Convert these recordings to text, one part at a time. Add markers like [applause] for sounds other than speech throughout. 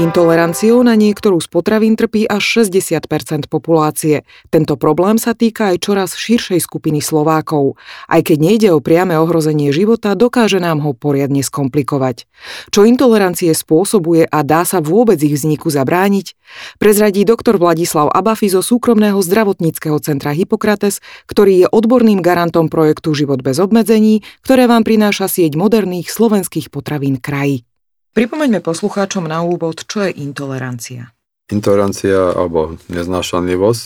Intoleranciou na niektorú z potravín trpí až 60% populácie. Tento problém sa týka aj čoraz širšej skupiny Slovákov. Aj keď nejde o priame ohrozenie života, dokáže nám ho poriadne skomplikovať. Čo intolerancie spôsobuje a dá sa vôbec ich vzniku zabrániť? Prezradí doktor Vladislav Abafi zo súkromného zdravotníckého centra Hippokrates, ktorý je odborným garantom projektu Život bez obmedzení, ktoré vám prináša sieť moderných slovenských potravín kraji. Pripomeňme poslucháčom na úvod, čo je intolerancia. Intolerancia alebo neznášanlivosť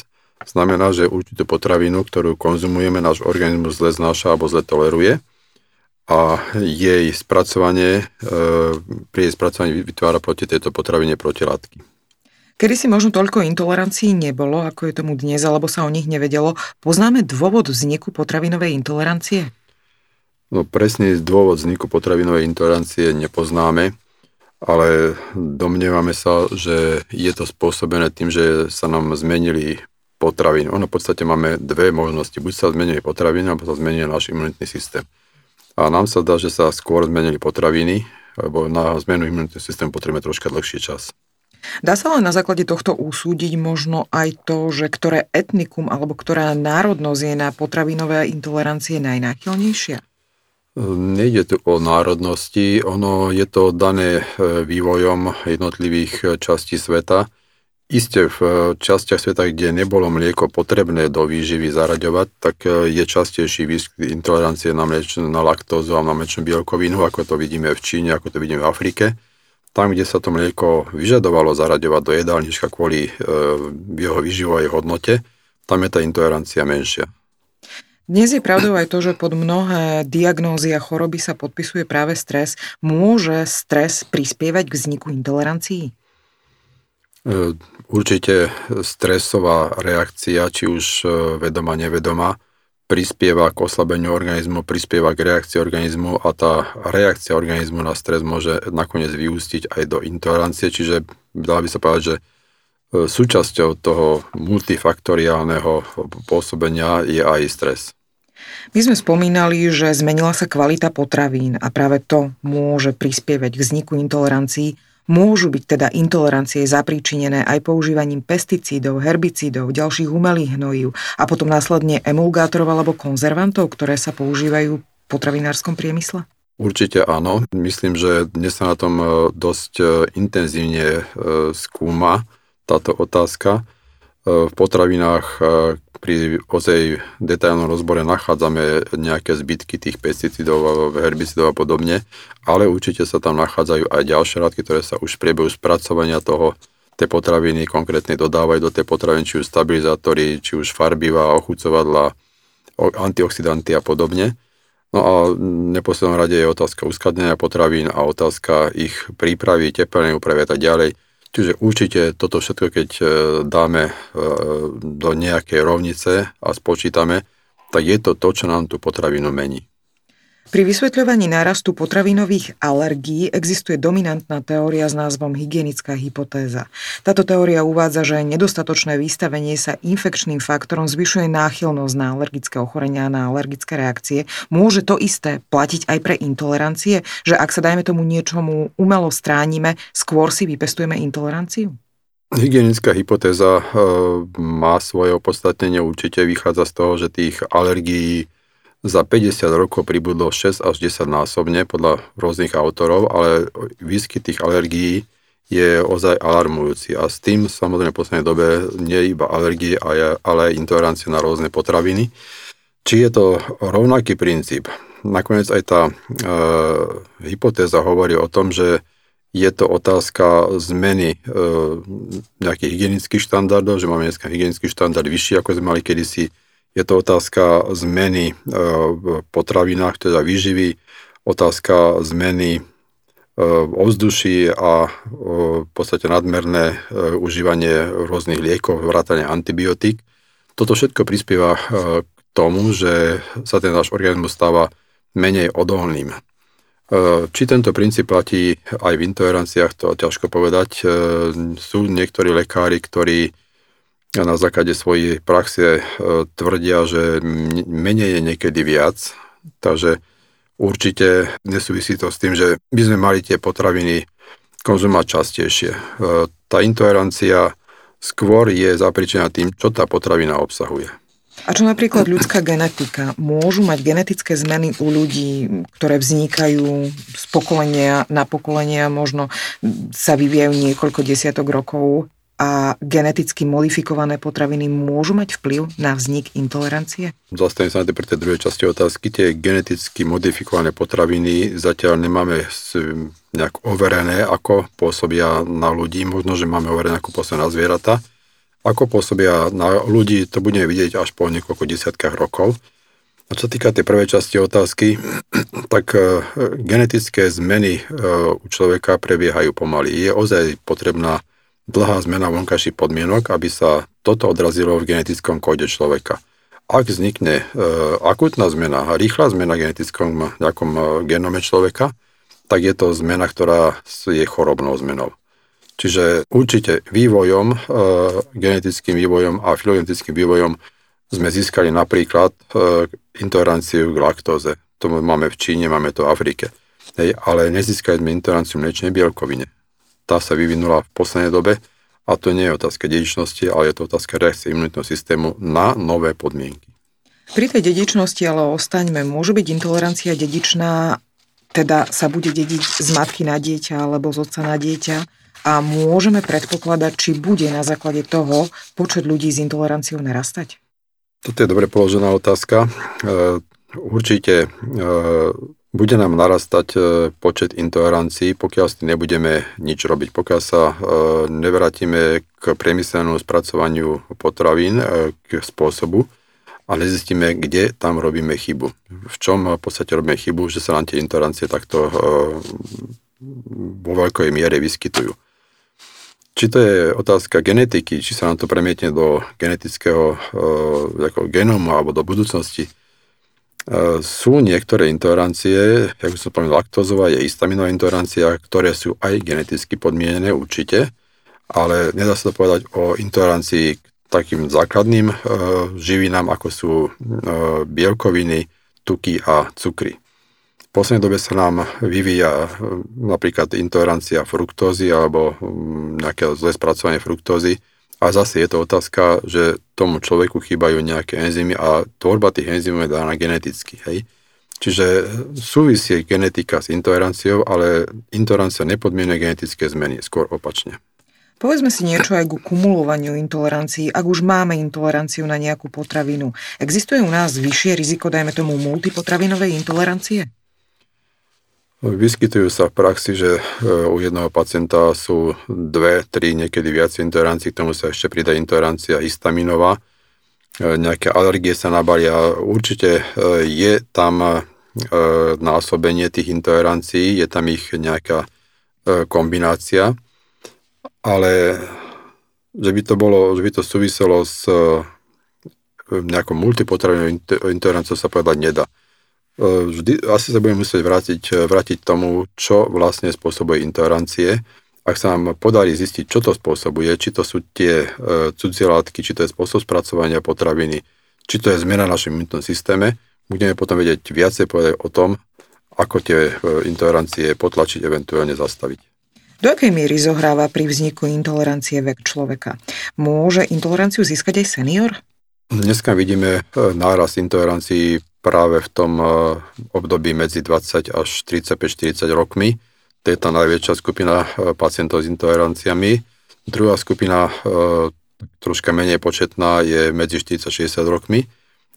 znamená, že určitú potravinu, ktorú konzumujeme, náš organizmus zle znáša alebo zle toleruje a jej spracovanie, e, pri jej spracovaní vytvára proti tejto potravine protilátky. Kedy si možno toľko intolerancií nebolo, ako je tomu dnes, alebo sa o nich nevedelo, poznáme dôvod vzniku potravinovej intolerancie? No presný dôvod vzniku potravinovej intolerancie nepoznáme ale domnievame sa, že je to spôsobené tým, že sa nám zmenili potraviny. Ono v podstate máme dve možnosti. Buď sa zmenili potraviny, alebo sa zmenil náš imunitný systém. A nám sa dá, že sa skôr zmenili potraviny, lebo na zmenu imunitného systému potrebujeme troška dlhší čas. Dá sa len na základe tohto usúdiť možno aj to, že ktoré etnikum alebo ktorá národnosť je na potravinové intolerancie najnáchylnejšia? Nejde tu o národnosti, ono je to dané e, vývojom jednotlivých e, častí sveta. Isté v e, častiach sveta, kde nebolo mlieko potrebné do výživy zaraďovať, tak je častejší výskyt intolerancie na, mleč, na laktózu a na mliečnú bielkovinu, ako to vidíme v Číne, ako to vidíme v Afrike. Tam, kde sa to mlieko vyžadovalo zaraďovať do jedálnička kvôli e, jeho výživovej hodnote, tam je tá intolerancia menšia. Dnes je pravdou aj to, že pod mnohé diagnózy a choroby sa podpisuje práve stres. Môže stres prispievať k vzniku intolerancií? E, určite stresová reakcia, či už e, vedomá, nevedomá, prispieva k oslabeniu organizmu, prispieva k reakcii organizmu a tá reakcia organizmu na stres môže nakoniec vyústiť aj do intolerancie, čiže dá by sa povedať, že súčasťou toho multifaktoriálneho pôsobenia je aj stres. My sme spomínali, že zmenila sa kvalita potravín a práve to môže prispievať k vzniku intolerancií. Môžu byť teda intolerancie zapríčinené aj používaním pesticídov, herbicídov, ďalších umelých hnojív a potom následne emulgátorov alebo konzervantov, ktoré sa používajú v potravinárskom priemysle? Určite áno. Myslím, že dnes sa na tom e, dosť e, intenzívne e, skúma táto otázka. V potravinách pri ozej detailnom rozbore nachádzame nejaké zbytky tých pesticídov, herbicidov a podobne, ale určite sa tam nachádzajú aj ďalšie látky, ktoré sa už v priebehu spracovania toho tej potraviny konkrétne dodávajú do tej potraviny, či už stabilizátory, či už farbiva, ochucovadla, antioxidanty a podobne. No a v neposlednom rade je otázka uskladnenia potravín a otázka ich prípravy, teplnej úpravy a tak ďalej. Čiže určite toto všetko, keď e, dáme e, do nejakej rovnice a spočítame, tak je to to, čo nám tú potravinu mení. Pri vysvetľovaní nárastu potravinových alergií existuje dominantná teória s názvom hygienická hypotéza. Táto teória uvádza, že nedostatočné vystavenie sa infekčným faktorom zvyšuje náchylnosť na alergické ochorenia a na alergické reakcie. Môže to isté platiť aj pre intolerancie, že ak sa dajme tomu niečomu umelo stránime, skôr si vypestujeme intoleranciu? Hygienická hypotéza e, má svoje opodstatnenie, určite vychádza z toho, že tých alergií za 50 rokov pribudlo 6 až 10 násobne podľa rôznych autorov, ale výskyt tých alergií je ozaj alarmujúci a s tým samozrejme v poslednej dobe nie iba alergie, ale aj intolerancia na rôzne potraviny. Či je to rovnaký princíp? Nakoniec aj tá e, hypotéza hovorí o tom, že je to otázka zmeny e, nejakých hygienických štandardov, že máme dneska hygienický štandard vyšší, ako sme mali kedysi, je to otázka zmeny e, v potravinách, teda výživy, otázka zmeny e, ovzduší a e, v podstate nadmerné užívanie rôznych liekov, vrátane antibiotík. Toto všetko prispieva k tomu, že sa ten náš organizmus stáva menej odolným. Či tento princíp platí aj v intoleranciách, to ťažko povedať. Sú niektorí lekári, ktorí na základe svojej praxe tvrdia, že menej je niekedy viac, takže určite nesúvisí to s tým, že by sme mali tie potraviny konzumovať častejšie. Tá intolerancia skôr je zapričená tým, čo tá potravina obsahuje. A čo napríklad ľudská genetika? Môžu mať genetické zmeny u ľudí, ktoré vznikajú z pokolenia na pokolenia, možno sa vyvíjajú niekoľko desiatok rokov a geneticky modifikované potraviny môžu mať vplyv na vznik intolerancie? Zastavím sa na tej, tej druhej časti otázky. Tie geneticky modifikované potraviny zatiaľ nemáme nejak overené, ako pôsobia na ľudí. Možno, že máme overené, ako pôsobia na zvieratá ako pôsobia na ľudí, to budeme vidieť až po niekoľko desiatkách rokov. A čo týka tej prvej časti otázky, [clears throat] tak e, genetické zmeny e, u človeka prebiehajú pomaly. Je ozaj potrebná dlhá zmena vonkajších podmienok, aby sa toto odrazilo v genetickom kóde človeka. Ak vznikne e, akutná zmena, rýchla zmena v genetickom nejakom genome človeka, tak je to zmena, ktorá je chorobnou zmenou. Čiže určite vývojom, e, genetickým vývojom a filogenetickým vývojom sme získali napríklad e, intoleranciu k laktóze. To máme v Číne, máme to v Afrike. Hej, ale nezískali sme intoleranciu mliečnej bielkovine. Tá sa vyvinula v poslednej dobe a to nie je otázka dedičnosti, ale je to otázka reakcie imunitného systému na nové podmienky. Pri tej dedičnosti ale ostaňme. Môže byť intolerancia dedičná, teda sa bude dediť z matky na dieťa alebo z otca na dieťa? a môžeme predpokladať, či bude na základe toho počet ľudí s intoleranciou narastať? Toto je dobre položená otázka. E, určite e, bude nám narastať e, počet intolerancií, pokiaľ s nebudeme nič robiť. Pokiaľ sa nevrátime k priemyselnému spracovaniu potravín, k spôsobu a nezistíme, kde tam robíme chybu. V čom v podstate robíme chybu, že sa nám tie intolerancie takto vo veľkej miere vyskytujú. Či to je otázka genetiky, či sa nám to premietne do genetického ako genómu alebo do budúcnosti. Uh, sú niektoré intolerancie, ako som povedal, laktózová je histaminová intolerancia, ktoré sú aj geneticky podmienené určite, ale nedá sa to povedať o intolerancii k takým základným uh, živinám, ako sú uh, bielkoviny, tuky a cukry poslednej dobe sa nám vyvíja hm, napríklad intolerancia fruktózy alebo hm, nejaké zlé spracovanie fruktózy. A zase je to otázka, že tomu človeku chýbajú nejaké enzymy a tvorba tých enzymov je daná geneticky. Hej? Čiže súvisí genetika s intoleranciou, ale intolerancia nepodmienuje genetické zmeny, skôr opačne. Povedzme si niečo aj ku kumulovaniu intolerancií. Ak už máme intoleranciu na nejakú potravinu, existuje u nás vyššie riziko, dajme tomu, multipotravinovej intolerancie? Vyskytujú sa v praxi, že e, u jedného pacienta sú dve, tri, niekedy viac intolerancií, k tomu sa ešte pridá intolerancia histaminová, e, nejaké alergie sa nabalia. Určite e, je tam násobenie tých intolerancií, je tam ich nejaká kombinácia, ale že by to bolo, že by to súviselo s nejakou multipotravinovou intoleranciou sa povedať nedá. E, vždy, asi sa budeme musieť vrátiť, e, vrátiť tomu, čo vlastne spôsobuje intolerancie. Ak sa nám podarí zistiť, čo to spôsobuje, či to sú tie e, cudzie látky, či to je spôsob spracovania potraviny, či to je zmena v našom imunitnom systéme, budeme potom vedieť viacej povedať o tom, ako tie e, intolerancie potlačiť, eventuálne zastaviť. Do akej miery zohráva pri vzniku intolerancie vek človeka? Môže intoleranciu získať aj senior? Dneska vidíme náraz intolerancií práve v tom eh, období medzi 20 až 35-40 rokmi. To je tá najväčšia skupina eh, pacientov s intoleranciami. Druhá skupina, eh, troška menej početná, je medzi 40-60 rokmi,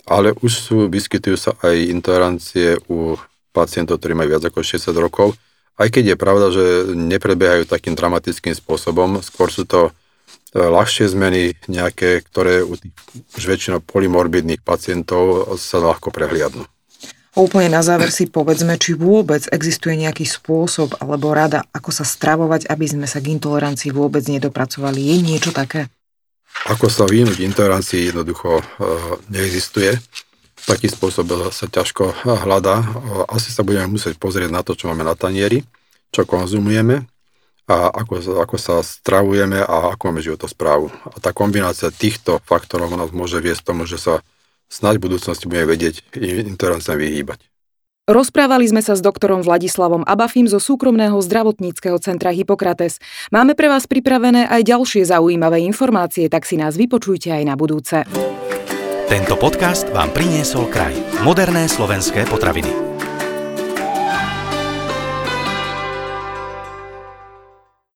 ale už sú, vyskytujú sa aj intolerancie u pacientov, ktorí majú viac ako 60 rokov, aj keď je pravda, že neprebiehajú takým dramatickým spôsobom, skôr sú to ľahšie zmeny nejaké, ktoré u tých už väčšinou polymorbidných pacientov sa ľahko prehliadnú. Úplne na záver si povedzme, či vôbec existuje nejaký spôsob alebo rada, ako sa stravovať, aby sme sa k intolerancii vôbec nedopracovali. Je niečo také? Ako sa vyhnúť intolerancii jednoducho e, neexistuje. Taký spôsob sa ťažko hľadá. Asi sa budeme musieť pozrieť na to, čo máme na tanieri, čo konzumujeme a ako, ako sa stravujeme a ako máme životosprávu. A tá kombinácia týchto faktorov nás môže viesť tomu, že sa snáď v budúcnosti budeme vedieť intoleranciám vyhýbať. Rozprávali sme sa s doktorom Vladislavom Abafim zo súkromného zdravotníckého centra Hippokrates. Máme pre vás pripravené aj ďalšie zaujímavé informácie, tak si nás vypočujte aj na budúce. Tento podcast vám priniesol kraj. Moderné slovenské potraviny.